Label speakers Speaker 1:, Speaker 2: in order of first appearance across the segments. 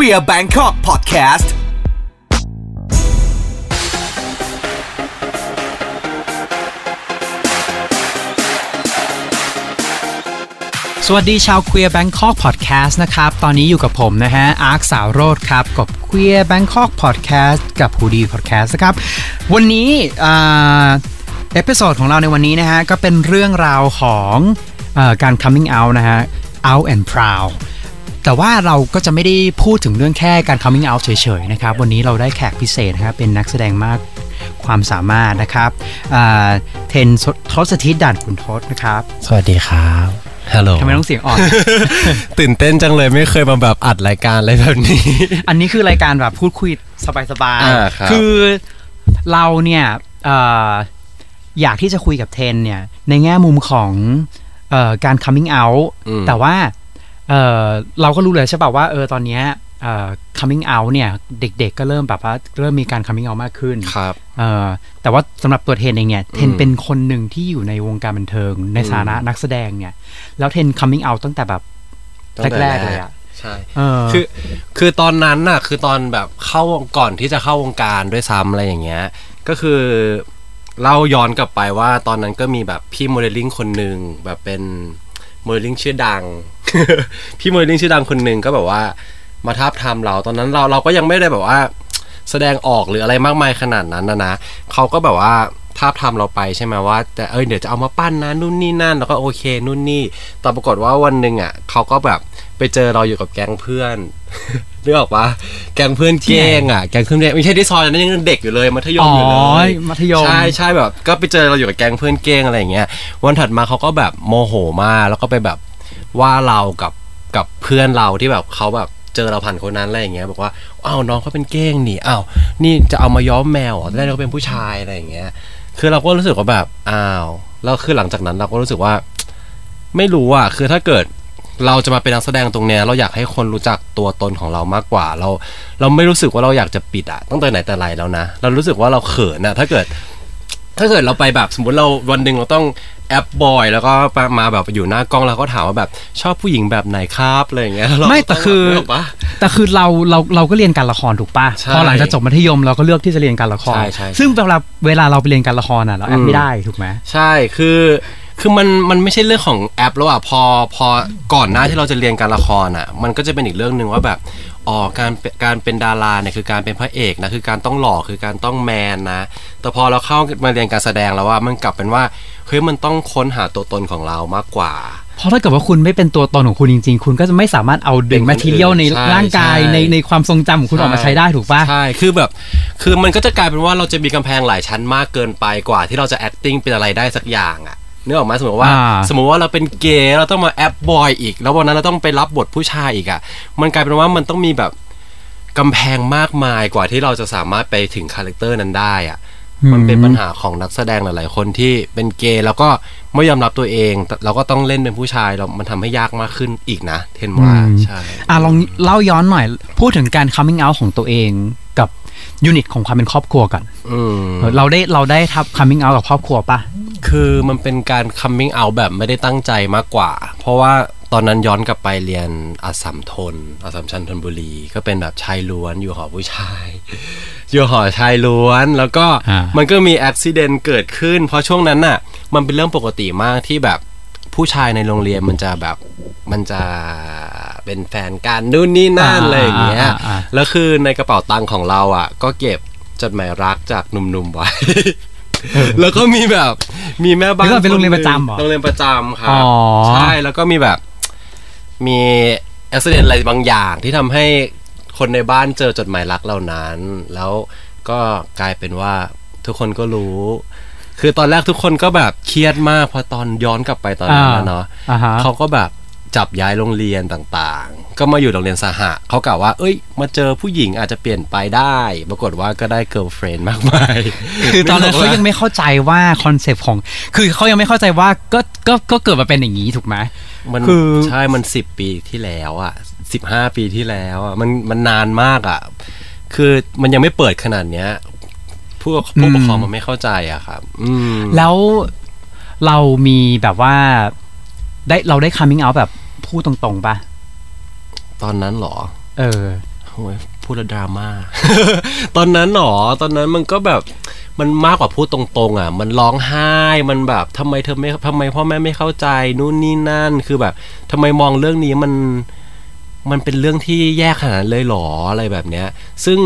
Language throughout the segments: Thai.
Speaker 1: Queer Bangkok Podcast
Speaker 2: สวัสดีชาว Queer Bangkok Podcast นะครับ ตอนนี้อยู่กับผมนะฮะ อาร์คสาวโรดครับ กับ Queer Bangkok Podcast กับฮูดี Podcast นะครับ วันนี้ episode ของเราในวันนี้นะฮะ ก็เป็นเรื่องราวของอการ coming out นะฮะ out and proud แต่ว่าเราก็จะไม่ได้พูดถึงเรื่องแค่การ coming out เฉยๆนะครับ วันนี้เราได้แขกพิเศษนะครับ เป็นนักแสดงมากความสามารถนะครับอ่าเทนทศทิศด่านขุนทศนะครับ
Speaker 3: สวัสดีครับฮัลโหล
Speaker 2: ทำไมต้องเสียงอ่อน
Speaker 3: ตื่นเต้นจังเลยไม่เคยมาแบบอัดรายการอะไรแบบนี้
Speaker 2: อันนี้คือรายการแบบพูดคุยสบาย
Speaker 3: อ่าครับ
Speaker 2: คือเราเนี่ยเอออยากที่จะคุยกับเทนเนี่ยในแง่มุมของเออการ coming out
Speaker 3: อืม
Speaker 2: แต่ว่า เออเราก็รู้เลยใช่ป่ะว่าเออตอนเนี้ยเอ่อ coming out เนี่ย เด็กๆก็เริ่มแบบว่าเริ่มมีการ coming out มากขึ้น
Speaker 3: ครับ
Speaker 2: เออแต่ว่าสำหรับตัวเทนเองเนี่ย เทน
Speaker 3: อืม
Speaker 2: เป็นคนหนึ่งที่อยู่ในวงการบันเทิงในฐานะนักแสดงเนี่ย แล้วเทน coming out ตั้งแต่แบบ
Speaker 3: ตั้งแต่
Speaker 2: แรกๆเลยอะ
Speaker 3: ใช่
Speaker 2: เออ
Speaker 3: คือคือตอนนั้นน่ะคือตอนแบบเข้าก่อนที่จะเข้าวงการด้วยซ้ำอะไรอย่างเงี้ย ก็คือเล่าย้อนกลับไปว่าตอนนั้นก็มีแบบพี่โมเดลลิ่งคนหนึ่งแบบเป็นโมเดลลิ่งชื่อดัง พี่โมเดลลิ่งชื่อดังคนหนึ่งก็แบบว่า มาทาบทามเราตอนนั้นเราเราก็ยังไม่ได้แบบว่า แสดงออกหรืออะไรมากมายขนาดนั้นนะนะเขาก็แบบว่าทาบทามเราไปใช่ไหมว่าแต่เออเดี๋ยวจะเอามาปั้นนะนู่นนี่นั่นแล้วก็โอเคนู่นนี่แต่ปรากฏว่าวันหนึ่งอะเขาก็แบบไปเจอเราอยู่กับแก๊งเพื่อนนึกออกปะแก๊งเพื่อนเก้งอะแก๊งเพื่อนเก้งไม่ใช่ที่ซอยนั้นยังเด็กอยู่เลยมัธยมอยู่เล
Speaker 2: อ๋อยมัธยม
Speaker 3: ใช่ใช่แบบ ก็ไปเจอเราอยู่กับแก๊งเพื่อนเก้งอะไรอย่างเงี้ยวันถัดมาเขาก็แบบโมโหมากแล้วก็ไปแบบ ว่าเรากับกับเพื่อนเราที่แบบเขาแบบเจอเราผ่านคนนั้นอะไรอย่างเงี้ยบอกว่าอ้าวน้องเขาเป็นเก้งนี่อ้าวนี่จะเอามาย้อมแมวเหรอได้เราเป็นผู้ชายอะไรอย่างเงี้ย คือเราก็รู้สึกว่าแบบอ้าวแล้วคือหลังจากนั้นเราก็รู้สึกว่า ไม่รู้อะคือถ้าเกิดเราจะมาเป็นนักแสดงตรงเนี้ยเราอยากให้คนรู้จักตัวตนของเรามากกว่า เรา เราไม่รู้สึกว่าเราอยากจะปิดอะตั้งแต่ไหนแต่ไรแล้วนะ เรารู้สึกว่าเราเขินอะถ้าเกิด ถ้าเกิดเราไปแบบสมมติเราวันหนึ่งเราต้อง แอปบอยแล้วก็มาแบบอยู่หน้ากล้องแล้วก็ถามว่าแบบชอบผู้หญิงแบบไหนครับอะไรอย่างเงี้ยเราก็
Speaker 2: ไม่แต่คือ
Speaker 3: นึกกปะ
Speaker 2: แต่คือเราเราเราก็เรียนการละครถูกป่ะ
Speaker 3: ใช่
Speaker 2: พอหลังจากจบมัธยมเราก็เลือกที่จะเรียนการละคร
Speaker 3: ใช่ใช่
Speaker 2: ซึ่งเวลาเวลาเราไปเรียนการละครอะเราแอปไม่ได้ถูกไหม
Speaker 3: ใช่คือคือมันมันไม่ใช่เรื่องของแอปแล้วอะพอพอก่อนหน้าที่เราจะเรียนการละครอะมันก็จะเป็นอีกเรื่องหนึ่งว่าแบบอ๋อการเป็นการเป็นดาราเนี่ยคือการเป็นพระเอกนะคือการต้องหล่อคือการต้องแมนนะ แต่พอเราเข้ามาเรียนการแสดงแล้วว่ามันกลับเป็นว่าเฮ้ยมันต้องค้นหาตัวตนของเรามากกว่า
Speaker 2: เพราะถ้าเกิดว่าคุณไม่เป็นตัวตนของคุณจริง ๆ คุณก็จะไม่สามารถเอาดึง
Speaker 3: เป็นคน
Speaker 2: แมทเทียลใน
Speaker 3: อื่นใช่
Speaker 2: ร่างกาย
Speaker 3: ใช่
Speaker 2: ในในความทรงจำของคุณออกมาใช้ได้ถูกป่ะ
Speaker 3: ใช่คือแบบ คือมันก็จะกลายเป็นว่าเราจะมีกำแพงหลายชั้นมากเกินไปกว่า ที่เราจะ acting เป็นอะไรได้สักอย่างอะนึกออกไหมสมมติว่า
Speaker 2: อ่า
Speaker 3: สมมติว่าเราเป็นเกย์เราต้องมาแอ๊บ boy อีก แล้ววันนั้นเราต้องไปรับบทผู้ชายอีกอะมันกลายเป็นว่ามันต้องมีแบบกำแพงมากมายกว่าที่เราจะสามารถไปถึง character นั้นได้อะ มันเป็นปัญหาของนักแสดงหลายๆ คนที่เป็นเกย์แล้วก็ไม่ยอมรับตัวเองแต่เราก็ต้องเล่นเป็นผู้ชายเรามันทำให้ยากมากขึ้นอีกนะเทนว่า
Speaker 2: อืม
Speaker 3: ใช่
Speaker 2: อะลองเล่าย้อนหน่อย พูดถึงการ coming out ของตัวเองกับยูนิตของความเป็นครอบครัวก่อน
Speaker 3: อืม
Speaker 2: เออเราได้เราได้ทับ coming out กับครอบครัวป่ะ
Speaker 3: คือมันเป็นการ coming out แบบไม่ได้ตั้งใจมากกว่า เพราะว่าตอนนั้นย้อนกลับไปเรียนอาสัมทนอาสัมชัญธนบุรี ก็เป็นแบบชายล้วนอยู่หอผู้ชาย อยู่หอชายล้วน แล้วก็
Speaker 2: อ่ามั
Speaker 3: มันก็มีอุบิเหตุเกิดขึ้น เพราะช่วงนั้นน่ะ มันเป็นเรื่องปกติมากที่แบบผู้ชายในโรงเรียนมันจะแบบมันจะเป็นแฟนกันนู่นนี่นั่นอะไรอย่างเงี้ย
Speaker 2: อ่าอ่า
Speaker 3: แล้วคือในกระเป๋าตังค์ของเราอะ ก็เก็บจดหมายรักจากหนุ่มๆไว้ แล้วก็มีแบบมีแม่บ้าน
Speaker 2: เดี๋ยวก่อนเป็นโรงเรียน
Speaker 3: ค
Speaker 2: ประจำเหรอ
Speaker 3: โรงเรียนประจำครั
Speaker 2: อ๋
Speaker 3: บ
Speaker 2: อ
Speaker 3: ใช่แล้วก็มีแบบมีอุบิเหตุอะไรบางอย่างที่ทำให้คนในบ้านเจอจดหมายรักเหล่านั้น แล้วก็กลายเป็นว่าทุกคนก็รู้ คือตอนแรกทุกคนก็แบบเครียดมากพอตอนย้อนกลับไปตอนนั้นนะเนาะ
Speaker 2: อ่าฮะ
Speaker 3: เขาก็แบบ จับย้ายโรงเรียนต่างๆ ก็มาอยู่โรงเรียนสหะเขากล่าวว่า เอ้ย มาเจอผู้หญิงอาจจะเปลี่ยนไปได้ ปรากฏว่าก็ได้เก girlfriend มากมาย
Speaker 2: คือตอนนั้นเขายังไม่เข้าใจว่า concept ของ คือเขายังไม่เข้าใจว่าก็ก็ก็เกิดมาเป็นอย่างนี้ถูกไหม
Speaker 3: มัน
Speaker 2: คือ
Speaker 3: ใช่มันสิบปีที่แล้วอะสิบห้าปีที่แล้วอะมันมันนานมากอะ คือมันยังไม่เปิดขนาดเนี้ยผู้ผู้ปกครองมันไม่เข้าใจอะครับอืม
Speaker 2: แล้วเรามีแบบว่า ได้เราได้ coming out แบบพูดตรงๆป่ะ
Speaker 3: ตอนนั้นเหรอ
Speaker 2: เออ
Speaker 3: โหโอ้ยพูดแล้วดราม่า ตอนนั้นหนอตอนนั้นมันก็แบบมันมากกว่าพูดตรงๆ อะ มันร้องไห้ มันแบบทำไมเธอไม่ทำไมพ่อแม่ไม่เข้าใจนู่นนี่นั่น คือแบบทำไมมองเรื่องนี้มันมันเป็นเรื่องที่แย่ขนาดนั้นเลยเหรออะไรแบบเนี้ย ซึ่ง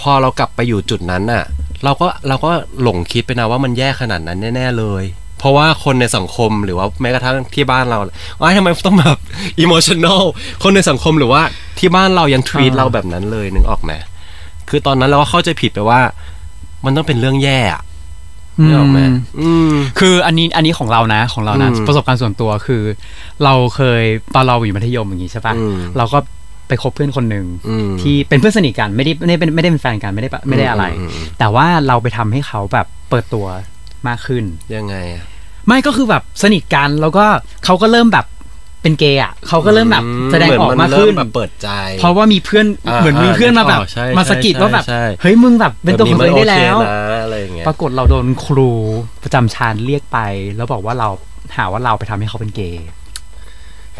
Speaker 3: พอเรากลับไปอยู่จุดนั้นน่ะ เราก็เราก็หลงคิดไปนะว่ามันแย่ขนาดนั้นแน่ ๆเลย เพราะว่าคนในสังคมหรือว่าแม้กระทั่งที่บ้านเราว่าทำไมต้องแบบอิโมชัน a ลคนในสังคมหรือว่าที่บ้านเรายังทวีต
Speaker 2: อ่า
Speaker 3: เราแบบนั้นเลยนึกออกไหมคือตอนนั้นเราก็เข้าใจผิดไปว่า มันต้องเป็นเรื่องแย่อะนึกออกไหมอืม
Speaker 2: คืออันนี้อันนี้ของเรานะของเรานะ
Speaker 3: อืม
Speaker 2: ประสบการณ์ส่วนตัวคือ เราเคยตอนเราอยู่มัธยมอย่างงี้ใช่ปะ
Speaker 3: อืม
Speaker 2: เราก็ไปคบเพื่อนคนหนึ่ง
Speaker 3: อืม
Speaker 2: ที่เป็นเพื่อนสนิทกันไม่ได้ไม่ได้เป็นไม่ได้เป็นแฟนกันไม่ได้ปะไม่ได้อะไร
Speaker 3: อืมอืมอืม
Speaker 2: แต่ว่าเราไปทำให้เขาแบบเปิดตัวมากขึ้น
Speaker 3: ยังไงอะ
Speaker 2: ไม่ก็คือแบบสนิทกันแล้วก็เขาก็เริ่มแบบเป็นเกย์อะเขาก็เริ่มแบบแสดงออกมากขึ้น
Speaker 3: เหมือนนเริ่แบบเปิดใจ
Speaker 2: เพราะว่ามีเพื่อน
Speaker 3: อ่า
Speaker 2: เหมือนมีเพื่อนมาแบบ
Speaker 3: อ่าใช่
Speaker 2: มาสะกิด
Speaker 3: ใช่
Speaker 2: ว่าแบบ
Speaker 3: ใช่
Speaker 2: เฮ้ยมึงแบบเป็นตัวของตัวเองได้แล้ว
Speaker 3: บบนี้มันโอเคนะอะไรอย่างเงี้ย
Speaker 2: ปรากฏเราโดนครูประจำชั้นเรียกไป แล้วบอกว่าเราหาว่าเราไปทำให้เขาเป็นเกย์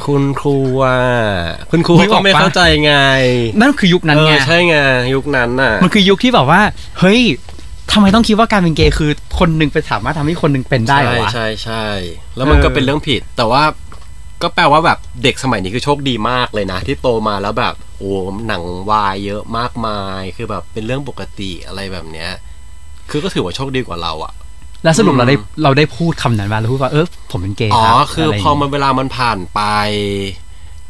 Speaker 3: คุณครูว่า คุณครู
Speaker 2: นึกอ
Speaker 3: ก็
Speaker 2: อกปะ
Speaker 3: ไม่เข้าใจไง
Speaker 2: นั่นคือยุคนั้น
Speaker 3: เอ
Speaker 2: ไง
Speaker 3: อใช่ไงยุคนั้นน่ะ
Speaker 2: มันคือยุคที่แบบว่า เฮ้ย ทำไมต้องคิดว่าการเป็นเกย์คือ คนหนึ่งไปสามารถทำให้คนหนึ่งเป็นได้เหรอวะ
Speaker 3: ใช่ใช่แล้วมันก็
Speaker 2: เออ
Speaker 3: เป็นเรื่องผิด แต่ว่าก็แปลว่าแบบเด็กสมัยนี้คือโชคดีมากเลยนะ ที่โตมาแล้วแบบโอ้หนังวายเยอะมากมายคือแบบเป็นเรื่องปกติอะไรแบบเนี้ย คือก็ถือว่าโชคดีกว่าเราอะ
Speaker 2: แล้วสรุป
Speaker 3: อืม
Speaker 2: เราได้เราได้พูดคำนั้นมาเราพูดว่าเออผมเป็นเกย์
Speaker 3: อ๋อ
Speaker 2: รับ
Speaker 3: คือ
Speaker 2: อะไร
Speaker 3: พอมันเวลามันผ่านไป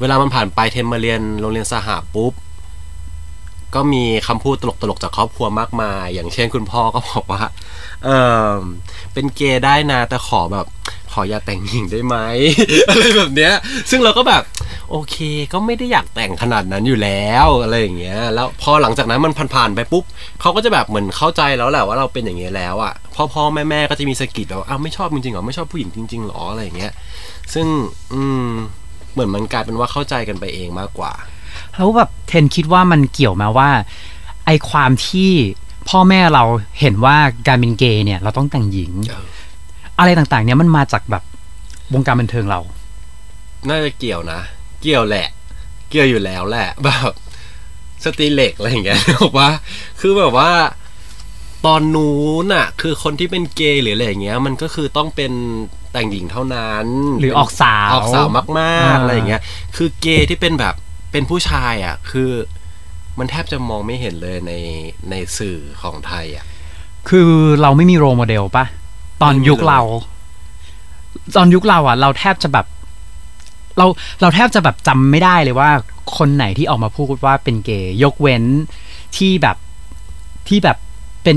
Speaker 3: เวลามันผ่านไปเทมมาเรียนโรงเรียนสหปุ๊บ ก็มีคำพูดตลกๆจากครอบครัวมากมาย อย่างเช่นคุณพ่อก็บอกว่า เออเป็นเกย์ได้นะแต่ขอแบบ ขออย่าแต่งหญิงได้ไหมอะไรแบบเนี้ย ซึ่งเราก็แบบ โอเค ก็ไม่ได้อยากแต่งขนาดนั้นอยู่แล้วอะไรอย่างเงี้ย แล้วพอหลังจากนั้นมันผ่านๆไปปุ๊บเขาก็จะแบบเหมือนเข้าใจแล้วแหละว่าเราเป็นอย่างเงี้ยแล้วอะพ่อพ่อแม่แม่ก็จะมีสกิดแบบว่าอ้าวไม่ชอบจริงๆหรอไม่ชอบผู้หญิงจริงๆหรออะไรอย่างเงี้ย ซึ่งอืมเหมือนมันกลายเป็นว่าเข้าใจกันไปเองมากกว่า
Speaker 2: แล้วแบบเทนคิดว่ามันเกี่ยวมาว่า ไอความที่พ่อแม่เราเห็นว่าการเป็นเกย์เนี่ย เราต้องแต่งหญิง
Speaker 3: เออ
Speaker 2: อะไรต่างๆ เนี่ยมันมาจากแบบวงการบันเทิงเรา
Speaker 3: น่าจะเกี่ยวนะ เกี่ยวแหละ เกี่ยวอยู่แล้วแหละแบบสตรีเหล็กอะไรอย่างเงี้ยบอกว่า คือแบบว่า ตอนนู้นน่ะคือคนที่เป็นเกย์หรืออะไรอย่างเงี้ย มันก็คือต้องเป็นแต่งหญิงเท่านั้น
Speaker 2: หรือออกสาว
Speaker 3: ออกสาวมาก
Speaker 2: อ่า
Speaker 3: ๆอะไรอย่างเงี้ย คือเกย์ที่เป็นแบบ เป็นผู้ชายอะ คือมันแทบจะมองไม่เห็นเลยในในสื่อของไทยอะ
Speaker 2: คือเราไม่มีโรโมเดลปะตอน
Speaker 3: ไม่มี
Speaker 2: ยุค
Speaker 3: เลย
Speaker 2: เรา ตอนยุคเราอะ เราแทบจะแบบ เราเราแทบจะแบบจำไม่ได้เลยว่า คนไหนที่ออกมาพูดว่าเป็นเกย์ยกเว้นที่แบบที่แบบเป็น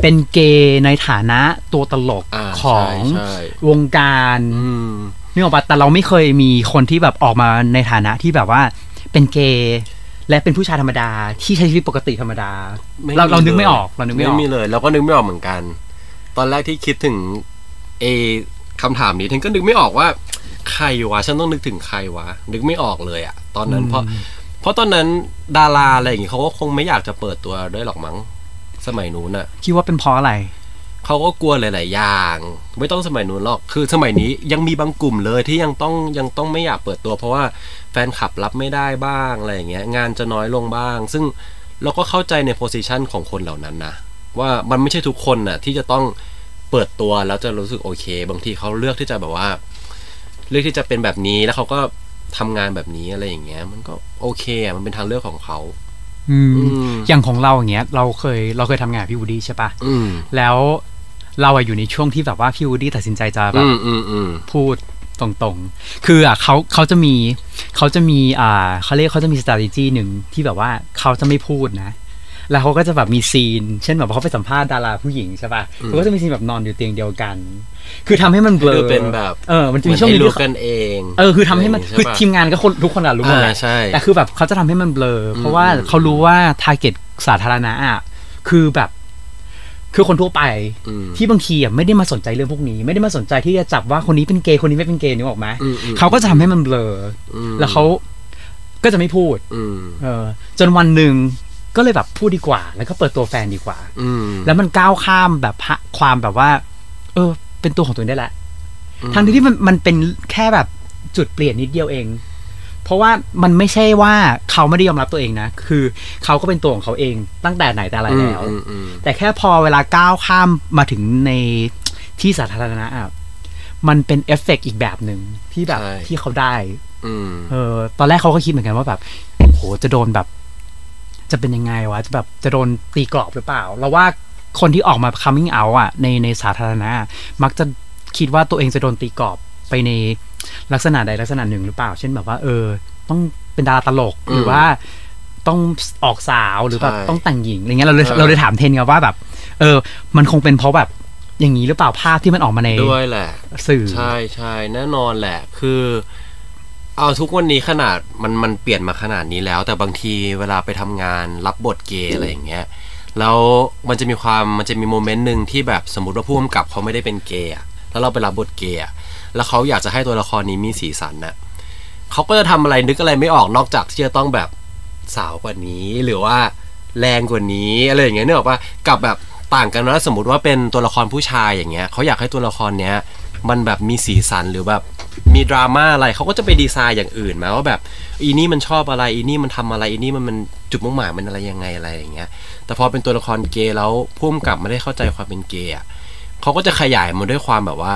Speaker 2: เป็นเกย์ในฐานะตัวตลก
Speaker 3: อ่า
Speaker 2: ของ
Speaker 3: ใช่ใช่
Speaker 2: วงการ
Speaker 3: อืม
Speaker 2: นี่ออกปะแต่เราไม่เคยมีคนที่แบบออกมาในฐานะที่แบบว่า เป็นเกย์และเป็นผู้ชายธรรมดาที่ใช้ชีวิตปกติธรรมดา
Speaker 3: ไม่
Speaker 2: เราเรา
Speaker 3: มี
Speaker 2: นึกไม่
Speaker 3: ลย
Speaker 2: ออกเรานึกไม่ออก
Speaker 3: มีเลย เราก็นึกไม่ออกเหมือนกัน ตอนแรกที่คิดถึงเอคำถามนี้เทนก็นึกไม่ออกว่า ใครวะฉันต้องนึกถึงใครวะ นึกไม่ออกเลยอะตอนนั้น
Speaker 2: อืม
Speaker 3: เพราะเพราะตอนนั้นดาราอะไรอย่างงี้เขาก็คงไม่อยากจะเปิดตัวด้วยหรอกมั้งสมัยนู้นอะ
Speaker 2: คิดว่าเป็นเพราะอะไร
Speaker 3: เขาก็กลัวหลาย ๆ อย่าง ไม่ต้องสมัยนู้นหรอก คือสมัยนี้ยังมีบางกลุ่มเลยที่ยังต้องยังต้องไม่อยากเปิดตัว เพราะว่าแฟนคลับรับไม่ได้บ้างอะไรอย่างเงี้ยงานจะน้อยลงบ้าง ซึ่งเราก็เข้าใจในโพสิชันของคนเหล่านั้นนะว่ามันไม่ใช่ทุกคนน่ะที่จะต้องเปิดตัวแล้วจะรู้สึกโอเค บางทีเขาเลือกที่จะแบบว่า เลือกที่จะเป็นแบบนี้แล้วเขาก็ทำงานแบบนี้อะไรอย่างเงี้ย มันก็โอเคอะมันเป็นทางเลือกของเขา
Speaker 2: อืม
Speaker 3: อืม
Speaker 2: อย่างของเราอย่างเงี้ย เราเคยเราเคยทำงานกับพี่วูดดี้ใช่ปะ
Speaker 3: อืม
Speaker 2: แล้ว เราอะอยู่ในช่วงที่แบบว่าพี่วูดดี้ตัดสินใจจะแบ
Speaker 3: อื
Speaker 2: บ
Speaker 3: มอืมอืม
Speaker 2: พูดตรงๆ คืออะเขาเขาจะมีเขาจะมีอ่าเขาเรียกเขาจะมี strategy หนึ่งที่แบบว่าเขาจะไม่พูดนะ แล้วเขาก็จะแบบมีซีน เช่นแบบว่าเขาไปสัมภาษณ์ดาราผู้หญิงใช่ปะเขาก็จะมีซีนแบบนอนอยู่เตียงเดียวกัน คือทำให้มันเบลอ
Speaker 3: คือเป็นแบบ
Speaker 2: เออ มันจะ
Speaker 3: เหมื
Speaker 2: มี
Speaker 3: อน
Speaker 2: ช่วงนึงที่ให้รู้
Speaker 3: กันเอง
Speaker 2: เออ คือทำให้มัน
Speaker 3: ใช่
Speaker 2: คือ
Speaker 3: ปะ
Speaker 2: ทีมงานก็คนทุกคนอะรู้หมดแหละ
Speaker 3: อ่าใช่
Speaker 2: แต่คือแบบเขาจะทำให้มันเบลอ เพราะว่า
Speaker 3: อืม
Speaker 2: เขารู้ว่า target สาธารณะอะ คือแบบ คือคนทั่วไป
Speaker 3: อืม
Speaker 2: ที่บางทีอะไม่ได้มาสนใจเรื่องพวกนี้ ไม่ได้มาสนใจที่จะจับว่าคนนี้เป็นเกย์คนนี้ไม่เป็นเกย์นึกออกไหม
Speaker 3: อืมอืม
Speaker 2: เขาก็จะทำให้มันเบลอ
Speaker 3: อืม
Speaker 2: แล้วเขาก็จะไม่พูด
Speaker 3: อืม
Speaker 2: เออ จนวันหนึ่งก็เลยแบบพูดดีกว่า แล้วก็เปิดตัวแฟนดีกว่า
Speaker 3: อืม
Speaker 2: แล้วมันก้าวข้ามแบบพะความแบบว่า เออ เป็นตัวของตัวเองได้แหละ
Speaker 3: อืม
Speaker 2: ทั้งที่มันมันเป็นแค่แบบจุดเปลี่ยนนิดเดียวเองพ ราะว่ามันไม่ใช่ว่าเขาไม่ได้ยอมรับตัวเองนะ คือเขาก็เป็นตัวของเขาเองตั้งแต่ไหนแต่ไรแล้ว
Speaker 3: อืมอืม
Speaker 2: แต่แค่พอเวลาก้าวข้ามมาถึงในที่สาธารณะอะมันเป็นเอฟเฟกต์อีกแบบหนึ่งที่แบบที่เขาได้
Speaker 3: อืม
Speaker 2: เออ ตอนแรกเขาก็คิดเหมือนกันว่าแบบโหจะโดนแบบ จะเป็นยังไงวะจะแบบจะโดนตีกรอบหรือเปล่า เราว่าคนที่ออกมา coming out อะ ในในสาธารณะ มักจะคิดว่าตัวเองจะโดนตีกรอบไปใน ลักษณะใดลักษณะหนึ่งหรือเปล่า เช่นแบบว่า เออ ต้องเป็นดาราตลกหรือว่าต้องออกสาวหรือแบบต้องแต่งหญิงอะไรเงี้ยเราเลยเราเลยถามเทนกันว่าแบบ เออ มันคงเป็นเพราะแบบอย่างนี้หรือเปล่าภาพที่มันออกมาใน
Speaker 3: ด้วยแหละ
Speaker 2: สื่อ
Speaker 3: ใช่ใช่แน่นอนแหละ คือ เอาทุกวันนี้ขนาดมันมันเปลี่ยนมาขนาดนี้แล้ว แต่บางทีเวลาไปทำงานรับบทเกย์อะไรอย่างเงี้ยแล้วมันจะมีความมันจะมีโมเมนต์หนึ่งที่แบบสมมติว่าผู้กำกับเขาไม่ได้เป็นเกย์อะแล้วเราไปรับบทเกย์อะ แล้วเขาอยากจะให้ตัวละครนี้มีสีสันน่ะเขาก็จะทำอะไรนึกอะไรไม่ออกนอกจากที่จะต้องแบบสาวกว่านี้หรือว่าแรงกว่านี้อะไรอย่างเงี้ยเนี่ยบอกว่ากับแบบต่างกันนะสมมติว่าเป็นตัวละครผู้ชายอย่างเงี้ยเขาอยากให้ตัวละครเนี้ยมันแบบมีสีสันหรือแบบมีดราม่าอะไรเขาก็จะไปดีไซน์อย่างอื่นมาว่าแบบอีนี่มันชอบอะไรอีนี่มันทำอะไรอีนี่มันมันจุดมุ่งหมายมันอะไรยังไงอะไรอย่างเงี้ย แต่พอเป็นตัวละครเกย์แล้วพุ่มกับไม่ได้เข้าใจความเป็นเกย์อะเขาก็จะขยายมันด้วยความแบบว่า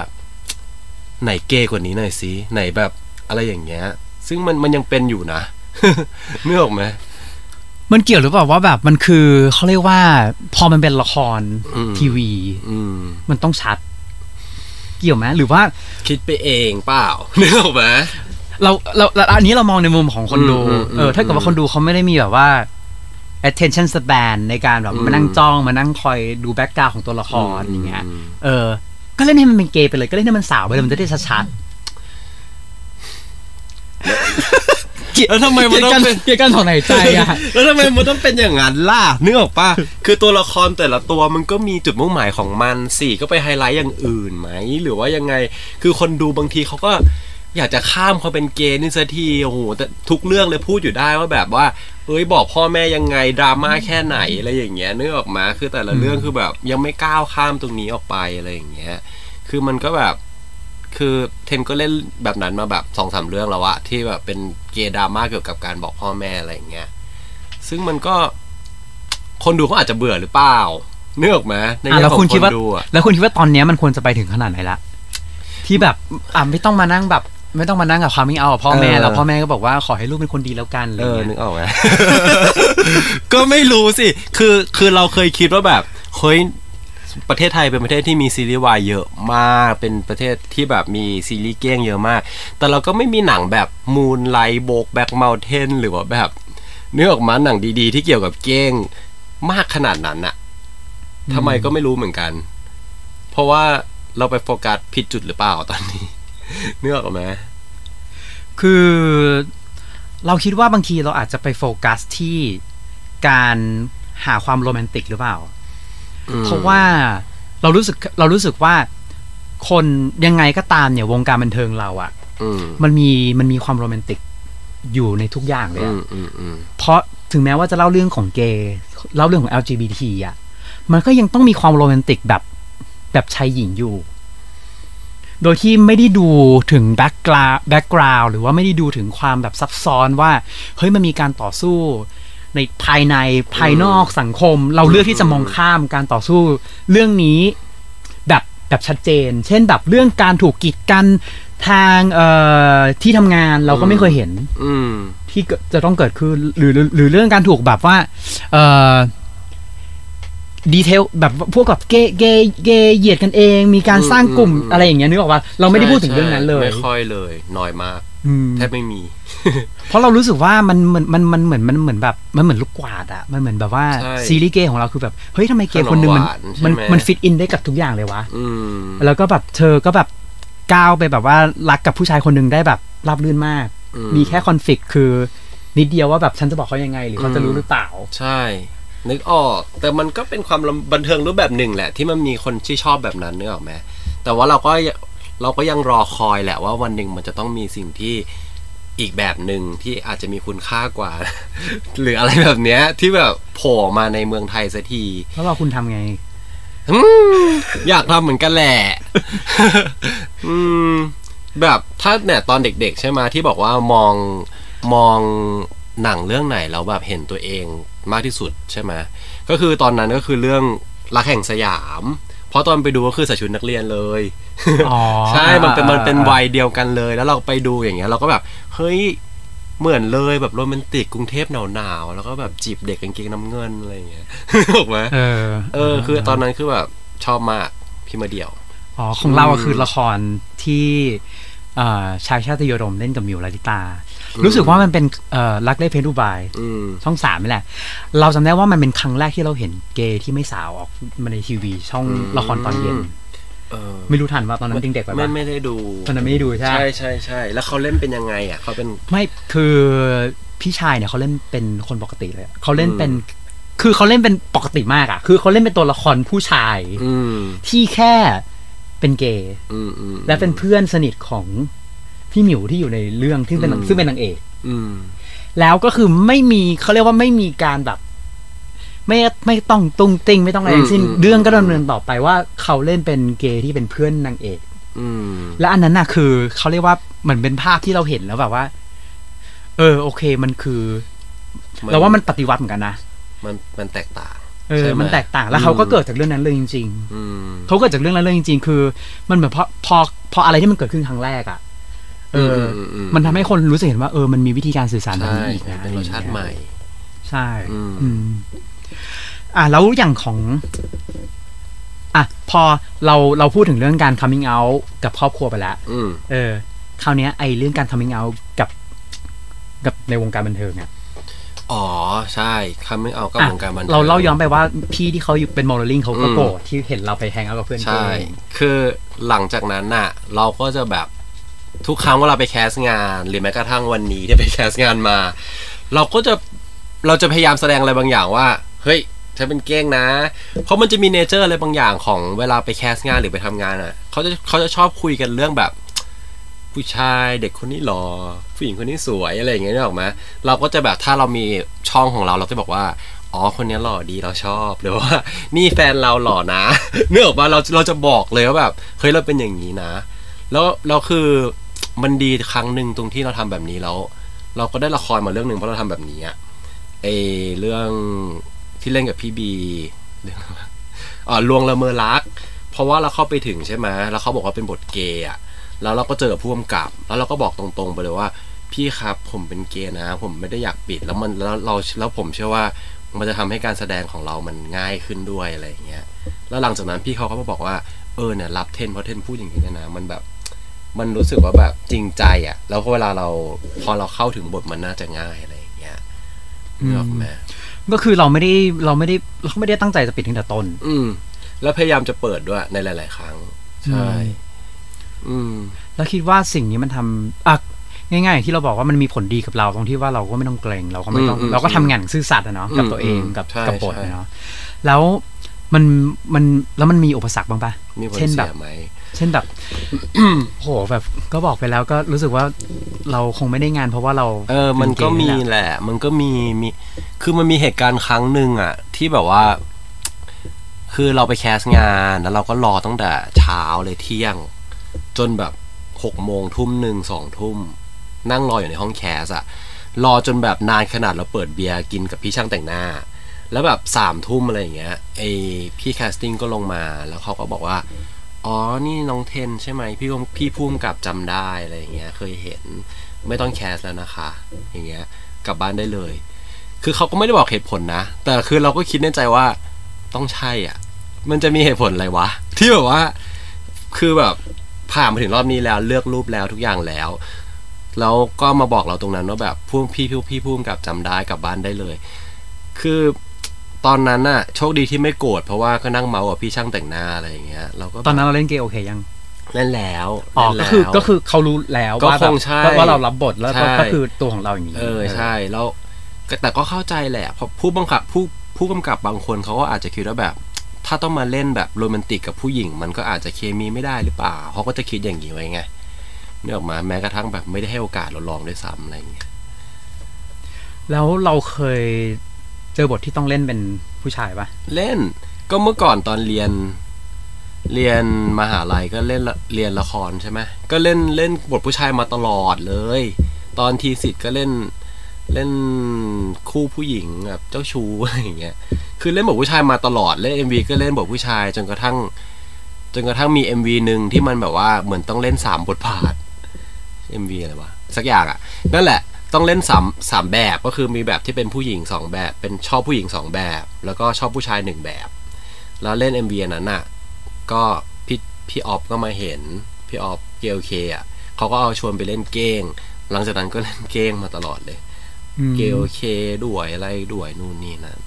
Speaker 3: ไหนเกย์กว่านี้หน่อยสิไหนแบบอะไรอย่างเงี้ย ซึ่งมันมันยังเป็นอยู่นะนึกออกไหม
Speaker 2: มันเกี่ยวหรือเปล่าว่าแบบมันคือเขาเรียกว่า พอมันเป็นละคร
Speaker 3: อืม
Speaker 2: ทีวี
Speaker 3: อืม
Speaker 2: มันต้องชัด เกี่ยวไหมหรือว่า
Speaker 3: คิดไปเองเปล่านึกออกไหม
Speaker 2: เราเราเราอันนี้เรามองในมุมของคนดู
Speaker 3: อืมอืม
Speaker 2: เออถ้าเกิดว่าคนดูเขาไม่ได้มีแบบว่า attention span ในการแบบ
Speaker 3: อืม
Speaker 2: มานั่งจ้องมานั่งคอยดูแบ็กกราวของตัวละคร
Speaker 3: อืม
Speaker 2: อย่างเงี้ย
Speaker 3: อืม
Speaker 2: เออ ก็เล่นให้มันเป็นเกย์ไปเลยก็เล่นให้มันสาวไปเลยมันจะได้ชัด
Speaker 3: แล้วทำไม
Speaker 2: ๆ
Speaker 3: มันต้องเป็น
Speaker 2: เกี่ยวกันถอนหายใจอะ
Speaker 3: แล้วทำไมมันต้องเป็นอย่างนั้นล่ะนึกออกปะคือตัวละครแต่ละตัวมันก็มีจุดมุ่งหมายของมันสิก็ไปไฮไลท์อย่างอื่นไหมหรือว่ายังไง คือคนดูบางทีเขาก็ อยากจะข้ามเขาเป็นเกย์นี่สักทีโอ้โหแต่ทุกเรื่องเลยพูดอยู่ได้ว่าแบบว่าเอ้ยบอกพ่อแม่ยังไงดราม่าแค่ไหนอะไรอย่างเงี้ยนึกออกมาคือแต่ละเรื่องคือแบบยังไม่ก้าวข้ามตรงนี้ออกไปอะไรอย่างเงี้ย คือมันก็แบบคือเทนก็เล่นแบบนั้นมาแบบสองสามเรื่องแล้วอะที่แบบเป็นเกย์ดราม่าเกี่ยวกับการบอกพ่อแม่อะไรอย่างเงี้ย ซึ่งมันก็คนดูเขาอาจจะเบื่อหรือเปล่าเนื้อออกไหมใน
Speaker 2: อะ
Speaker 3: แง่
Speaker 2: แล้ว
Speaker 3: ของ
Speaker 2: คุณ
Speaker 3: ค
Speaker 2: คิด
Speaker 3: น
Speaker 2: ว่า
Speaker 3: ดูอะ
Speaker 2: แล้วคุณคิดว่าตอนเนี้ยมันควรจะไปถึงขนาดไหนละที่แบบอะไม่ต้องมานั่งแบบ ไม่ต้องมานั่งกับความมิ่งเอากับพ่อแม่แล้วพ่อแม่ก็บอกว่าขอให้ลูกเป็นคนดีแล้วกันอะไร
Speaker 3: เออ
Speaker 2: เงี้ย
Speaker 3: นึกออกไหมก็ไม่รู้สิ คือคือเราเคยคิดว่าแบบเฮ้ยประเทศไทยเป็นประเทศที่มีซีรีส์วายเยอะมาก เป็นประเทศที่แบบมีซีรีส์เก้งเยอะมาก แต่เราก็ไม่มีหนังแบบ Moonlight Brokeback Mountain หรือว่าแบบเนื้อออกมาหนังดีๆ ที่เกี่ยวกับเก้งมากขนาดนั้นอะทำไมก็ไม่รู้เหมือนกัน เพราะว่าเราไปโฟกัสผิดจุดหรือเปล่าตอนนี้ เนื้อออกไหม
Speaker 2: คือเราคิดว่าบางทีเราอาจจะไปโฟกัสที่การหาความโรแมนติกหรือเปล่า
Speaker 3: อืม
Speaker 2: เพราะว่าเรารู้สึกเรารู้สึกว่าคนยังไงก็ตามเนี่ยวงการบันเทิงเราอะ
Speaker 3: อืม
Speaker 2: มันมีมันมีความโรแมนติกอยู่ในทุกอย่างเลย
Speaker 3: อะ
Speaker 2: อื
Speaker 3: มอืมอืม
Speaker 2: เพราะถึงแม้ว่าจะเล่าเรื่องของเกย์เล่าเรื่องของ LGBT อะมันก็ยังต้องมีความโรแมนติกแบบแบบชายหญิงอยู่ โดยที่ไม่ได้ดูถึง background background หรือว่าไม่ได้ดูถึงความแบบซับซ้อนว่า เฮ้ยมันมีการต่อสู้ ในภายในภายนอกสังคม เราเลือกที่จะมองข้ามการต่อสู้ เรื่องนี้แบบแบบชัดเจน เช่นแบบเรื่องการถูกกีดกันทางเอ่อที่ทำงานเราก็ไม่เคยเห็น
Speaker 3: อืม
Speaker 2: ที่เกิดจะต้องเกิดขึ้นหรือหรือหรือเรื่องการถูกแบบว่า เอ่อ ดีเทลแบบพวกกับเกย์เกย์เกย์เหยียดกันเอง มีการสร้างกลุ่ม
Speaker 3: อืมอืม
Speaker 2: อะไรอย่างเงี้ยนึกออกว่าเราไม่ได้พูดถึงเรื่องนั้นเลย
Speaker 3: ไม่ค่อยเลยน้อยมาก
Speaker 2: อืม
Speaker 3: แทบไม่มี
Speaker 2: เพราะเรารู้สึกว่ามันมันมันมันเหมือนมันเหมือนแบบมันเหมือนลูกกวาดอะมันเหมือนแบบว่า
Speaker 3: ใช่
Speaker 2: ซีรีส์เกย์ของเราคือแบบเฮ้ยทำไมเกย์คนหนึ่งมัน
Speaker 3: ขนมหวานใช่ไหม
Speaker 2: มันมัน fit in ได้กับทุกอย่างเลยวะ
Speaker 3: อืม
Speaker 2: แล้วก็แบบเธอก็แบบก้าวไปแบบว่ารักกับผู้ชายคนหนึ่งได้แบบราบรื่นมาก
Speaker 3: อื
Speaker 2: มีแค่ conflict คือนิดเดียวว่าแบบฉันจะบอกเขายังไง หรือเขาจะรู้หรือเปล่า
Speaker 3: ใช่ นึกออก แต่มันก็เป็นความบันเทิงรูปแบบหนึ่งแหละ ที่มันมีคนที่ชอบแบบนั้นนึกออกไหมแต่ว่าเราก็เราก็ยังรอคอยแหละว่าวันหนึ่งมันจะต้องมีสิ่งที่อีกแบบหนึ่งที่อาจจะมีคุณค่ากว่า หรืออะไรแบบเนี้ย ที่แบบโผล่มาในเมืองไทยสักที
Speaker 2: แล้วเราคุณทำไง
Speaker 3: อืมอยากทำเหมือนกันแหละอืมแบบถ้าเนี่ยตอนเด็ก ๆ ใช่ไหมที่บอกว่ามองมองหนังเรื่องไหนแล้วแบบเห็นตัวเอง มากที่สุดใช่ไหมก็คือตอนนั้นก็คือเรื่องรักแห่งสยาม เพราะตอนไปดูก็คือใส่ชุดนักเรียนเลย
Speaker 2: อ๋อ
Speaker 3: ใช่มันเป็นมันเป็น
Speaker 2: อ่า
Speaker 3: วัยเดียวกันเลย แล้วเราไปดูอย่างเงี้ยเราก็แบบเฮ้ยเหมือนเลยแบบโรแมนติกกรุงเทพหนาวๆแล้วก็แบบจีบเด็กกางเกงน้ำเงินอะไรอย่างเงี้ยถูกไหม
Speaker 2: เออ
Speaker 3: เออ คือตอนนั้นคือแบบชอบมากพี่มาเดี่ยว
Speaker 2: อ๋อของเราอะคือละครที่เอ่อชายชาติยดมเล่นกับมิวลาลิตา รู้สึกว่ามันเป็นเอ่อรักเล่เพนดูบาย
Speaker 3: อืม
Speaker 2: ช่องสามนี่แหละ เราจำได้ว่ามันเป็นครั้งแรกที่เราเห็นเกย์ที่ไม่สาวออกมาในทีวี ช่อง
Speaker 3: อืม
Speaker 2: ละครตอนเย็น
Speaker 3: เออ
Speaker 2: ไม่รู้ทันว่าตอนนั้นเด็กๆไป
Speaker 3: ไม่
Speaker 2: ปะ
Speaker 3: ไม่ได้ดู
Speaker 2: ตอนนั้นไม่ได้ดูใช่ไหม
Speaker 3: ใช่ใช่ใช่แล้วเขาเล่นเป็นยังไงอะเขาเป็น
Speaker 2: ไม่คือพี่ชายเนี่ยเขาเล่นเป็นคนปกติเลยเขาเล่นเป็น
Speaker 3: อืม
Speaker 2: คือเขาเล่นเป็นปกติมากอะคือเขาเล่นเป็นตัวละครผู้ชาย
Speaker 3: อืม
Speaker 2: ที่แค่เป็นเกย์
Speaker 3: อืมอืม
Speaker 2: และเป็นเพื่อนสนิทของ พี่หมิวที่อยู่ในเรื่องที่เป็น
Speaker 3: อืม
Speaker 2: ซึ่งเป็นนางเอก
Speaker 3: อืม
Speaker 2: แล้วก็คือไม่มีเขาเรียกว่าไม่มีการแบบ ไม่ไม่ต้องตุ้งติ้งไม่ต้องอะไรทั้งสิ้น
Speaker 3: อืมอืม
Speaker 2: เรื่องก็ดำเนินต่อไปว่าเขาเล่นเป็นเกย์ที่เป็นเพื่อนนางเอก
Speaker 3: อืม
Speaker 2: และอันนั้นน่ะ คือเขาเรียกว่าเหมือนเป็นภาพที่เราเห็นแล้วแบบว่า เออ โอเคมันคือเราว่ามันปฏิวัติเหมือนกันนะ
Speaker 3: มันมันแตกต่าง
Speaker 2: เออ
Speaker 3: ใช่ไห
Speaker 2: มันแตกต่าง แล้วเขาก็เกิดจากเรื่องนั้นเลยจริง
Speaker 3: อืม
Speaker 2: ๆเขาเกิดจากเรื่องนั้นเลยจริง ๆ คือ มันเหมือนพอพอพออะไรที่มันเกิดขึ้นครั้งแรกอะ เอออ
Speaker 3: มอืม
Speaker 2: มันทำให้คนรู้สึกเห็นว่าเออมันมีวิธีการสื่อสารแบบ
Speaker 3: ใช่
Speaker 2: นี้อีกนะ
Speaker 3: เป็นรสชาติใหม่
Speaker 2: ใช่
Speaker 3: อืม
Speaker 2: อืมอะแล้วอย่างของ อะ พอเราเราพูดถึงเรื่องการ coming out กับครอบครัวไปแล้ว
Speaker 3: อืม
Speaker 2: เออ คราวเนี้ยไอเรื่องการ coming out กับ กับในวงการบันเทิงเนี่ย
Speaker 3: อ๋อ ใช่คำไม่เอาก็
Speaker 2: อะ
Speaker 3: วงการบันทิง
Speaker 2: เราเล่าย้อนไปว่าพี่ที่เขาอยู่เป็นโมเดลลิ่งเขาก็
Speaker 3: อืม
Speaker 2: โกรธที่เห็นเราไป hang out กับเพื่อน
Speaker 3: ใช่
Speaker 2: เกย์
Speaker 3: คือหลังจากนั้นน่ะ เราก็จะแบบ ทุกครั้งเวลาไป cast งาน หรือแม้กระทั่งวันนี้ที่ไป cast งานมา เราก็จะเราจะพยายามแสดงอะไรบางอย่างว่า เฮ้ยฉันเป็นเก้งนะ เพราะมันจะมี nature อะไรบางอย่างของเวลาไป cast งานหรือไปทำงานอะเขาจะเขาจะชอบคุยกันเรื่องแบบ ผู้ชายเด็กคนนี้หล่อผู้หญิงคนนี้สวยอะไรอย่างเงี้ยนึกออกไหมเราก็จะแบบถ้าเรามีช่องของเราเราจะบอกว่าอ๋อคนนี้หล่อดีเราชอบหรือว่านี่แฟนเราหล่อนะเนื้อออกมาเราเราจะบอกเลยว่าแบบเฮ้ยเราเป็นอย่างนี้นะ แล้วเราคือ มันดีครั้งหนึ่งตรงที่เราทำแบบนี้แล้ว เราก็ได้ละครมาเรื่องหนึ่งเพราะเราทำแบบนี้อะไอเรื่องที่เล่นกับพี่บีเรื่องอะไรอ๋อลวงละเมอรัก เพราะว่าเราเข้าไปถึงใช่ไหมแล้วเขาบอกว่าเป็นบทเกย์อะแล้วเราก็เจอผู้กำกับ แล้วเราก็บอกตรงๆไปเลยว่า พี่ครับผมเป็นเกย์นะ ผมไม่ได้อยากปิดแล้วมันแล้วเราแล้วผมเชื่อว่ามันจะทำให้การแสดงของเรามันง่ายขึ้นด้วยอะไรอย่างเงี้ย แล้วหลังจากนั้นพี่เขาก็มาบอกว่า เออเนี่ยรับเทนเพราะเทนพูดอย่างนี้เนยนะ มันแบบ มันรู้สึกว่าแบบจริงใจอะ่ะ แล้วพอเวลาเราพอเราเข้าถึงบทมันน่าจะง่ายอะไรอย่างเงี้ยนึกออกไหม
Speaker 2: ก็คือเราไม่ได้เราไม่ได้เราไม่ได้ตั้งใจจะปิดตั้งแต่ต้น
Speaker 3: อืม แล้วพยายามจะเปิดด้วยในหลาย ๆ ครั้ง ใช่ อืม
Speaker 2: แล้วคิดว่าสิ่งนี้มันทำอะง่ายๆอย่างที่เราบอกว่ามันมีผลดีกับเราตรงที่ว่าเราก็ไม่ต้องเกรงเราก็ไม่ต้อง
Speaker 3: อืมอืม
Speaker 2: เราก็ทำงานอย่างซื่อสัตย์อะเนาะกับ
Speaker 3: อืม
Speaker 2: ตัวเอง
Speaker 3: อืม
Speaker 2: กับ
Speaker 3: ใช่
Speaker 2: กับบท
Speaker 3: ใช่
Speaker 2: อะเนาะแล้ว มันมันแล้วมันมีอุปสรรคบ้างปะ
Speaker 3: มีผล
Speaker 2: เช่นแบ
Speaker 3: เสี
Speaker 2: บ
Speaker 3: ยไหม
Speaker 2: เช่นแบบโหแบบก็บอกไปแล้วก็รู้สึกว่าเราคงไม่ได้งานเพราะว่าเรา
Speaker 3: เออ มันก็
Speaker 2: เป็
Speaker 3: มี
Speaker 2: เย์นี่แหละ
Speaker 3: แหละ มันก็มีมีคือมันมีเหตุการณ์ครั้งหนึ่งอะ ที่แบบว่า คือเราไป cast งานแล้วเราก็รอตั้งแต่เช้าเลยเที่ยง จนแบบหกโมงทุ่มหนึ่งสองทุ่ม นั่งรออยู่ในห้อง cast อะรอจนแบบนานขนาดเราเปิดเบียร์กินกับพี่ช่างแต่งหน้า แล้วแบบสามทุ่มอะไรอย่างเงี้ยไอพี่ casting ก็ลงมาแล้วเขาก็บอกว่า อ๋อ นี่น้องเทนใช่ไหมพี่พี่พุ่มกับจำได้อะไรอย่างเงี้ย เคยเห็นไม่ต้องแคสแล้วนะคะ อย่างเงี้ย กลับบ้านได้เลย คือเขาก็ไม่ได้บอกเหตุผลนะ แต่คือเราก็คิดในใจว่าต้องใช่อะ มันจะมีเหตุผลอะไรวะ ที่แบบว่า คือแบบผ่านมาถึงรอบนี้แล้วเลือกรูปแล้วทุกอย่างแล้วแล้วก็มาบอกเราตรงนั้นว่าแบบพุ่มพี่พี่พี่พุ่มกับจำได้กลับบ้านได้เลย คือ ตอนนั้นน่ะโชคดีที่ไม่โกรธเพราะว่าก็นั่งเมาส์กับพี่ช่างแต่งหน้าอะไรอย่างเงี้ยเราก็แบบ
Speaker 2: ตอนนั้นเราเล่นเกย์โอเคยัง
Speaker 3: เล่นแล้ว
Speaker 2: อ๋อ
Speaker 3: เล่
Speaker 2: ก็
Speaker 3: น
Speaker 2: คือ
Speaker 3: แล้ว
Speaker 2: ก็คือเขารู้แล้ว
Speaker 3: ก็
Speaker 2: ว่าแบบ
Speaker 3: คงใช่
Speaker 2: ว่าเรารับบทแล้วก็
Speaker 3: ใช่
Speaker 2: ก็คือตัวของเราอย่างนี้
Speaker 3: เออใช่แล้วก็แต่ก็เข้าใจแหละเพราะผู้บังคับผู้ผู้กำกับบางคนเขาก็อาจจะคิดว่าแบบ ถ้าต้องมาเล่นแบบโรแมนติกกับผู้หญิง มันก็อาจจะเคมีไม่ได้หรือเปล่าเขาก็จะคิดอย่างนี้ไว้ไงเนี่ยออกมาแม้กระทั่งแบบไม่ได้ให้โอกาสเราลองด้วยซ้ำอะไรอย่างเงี้ย
Speaker 2: แล้วเราเคย เจอบทที่ต้องเล่นเป็นผู้ชายปะ
Speaker 3: เล่น ก็เมื่อก่อนตอนเรียน เรียนมหาลัยก็เล่นเรียนละครใช่ไหมก็เล่นเล่นบทผู้ชายมาตลอดเลย ตอนทีสิทธ์ก็เล่นเล่นคู่ผู้หญิงแบบเจ้าชู้อะไรอย่างเงี้ย คือเล่นบทผู้ชายมาตลอด เล่น MV ก็เล่นบทผู้ชายจนกระทั่ง จนกระทั่งมี MV หนึ่งที่มันแบบว่าเหมือนต้องเล่นสามบทบาท MV อะไรวะสักอย่างอะ่ะ นั่นแหละ ต้องเล่นสามสามแบบก็คือมีแบบที่เป็นผู้หญิงสองแบบ เป็นชอบผู้หญิงสองแบบ แล้วก็ชอบผู้ชายหนึ่งแบบ แล้วเล่น MV อันนั้นอะก็พี่พี่ออฟก็มาเห็น พี่ออฟเกลเคอะเขาก็เอาชวนไปเล่นเก้ง หลังจากนั้นก็เล่นเก้งมาตลอดเลย
Speaker 2: อืม
Speaker 3: เกลเคด้วยอะไรด้วยนู่นนี่นั่น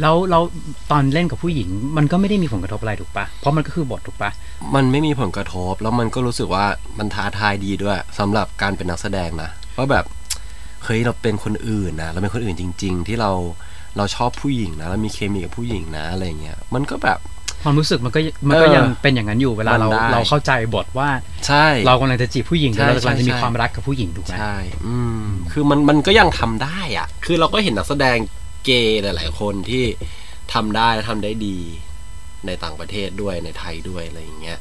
Speaker 2: แล้วเราตอนเล่นกับผู้หญิง มันก็ไม่ได้มีผลกระทบอะไรถูกปะเพราะมันก็คือบทถูกปะ
Speaker 3: มันไม่มีผลกระทบแล้วมันก็รู้สึกว่ามันท้าทายดีด้วยสำหรับการเป็นนักแสดงนะว่าแบบ เฮ้ยเราเป็นคนอื่นนะเราเป็นคนอื่นจริง ๆ ที่เราเราชอบผู้หญิงนะเรามีเคมีกับผู้หญิงนะอะไรเงี้ยมันก็แบบ
Speaker 2: ความรู้สึกมันก็มันก็
Speaker 3: เออ
Speaker 2: ยังเป็นอย่างนั้นอยู่เวลาเรา
Speaker 3: มันได้
Speaker 2: เราเข้าใจบทว่า
Speaker 3: ใช่
Speaker 2: เรากำลังจะจีบผู้หญิงหรือเรากำลังจะมี
Speaker 3: ใช่
Speaker 2: ความรักกับผู้หญิงถูกไหม
Speaker 3: ใช่อืมคือมันมันก็ยังทำได้อะ คือเราก็เห็นนักแสดงเกย์หลาย ๆ คนที่ทำได้และทำได้ดีในต่างประเทศด้วยในไทยด้วยอะไรอย่างเงี้ย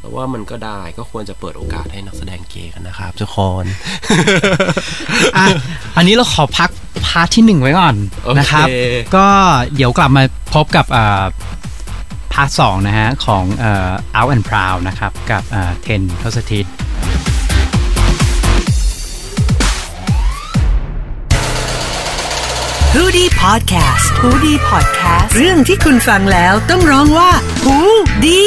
Speaker 3: แล้วว่ามันก็ได้ก็ควรจะเปิดโอกาสให้นักแสดงเกย์กันนะครับทุกคน
Speaker 2: อะอันนี้เราขอพัก part ที่หนึ่งไว้ก่อน
Speaker 3: โอเค
Speaker 2: นะครับ ก็เดี๋ยวกลับมาพบกับอ่า part สองนะฮะของเอ่อ Out and Proud นะครับกับอ่าเทนทศทิต
Speaker 4: h o ดี้พอดแคสต์ฮูดี้พอดแคสต์เรื่องที่คุณฟังแล้วต้องร้องว่าหูดี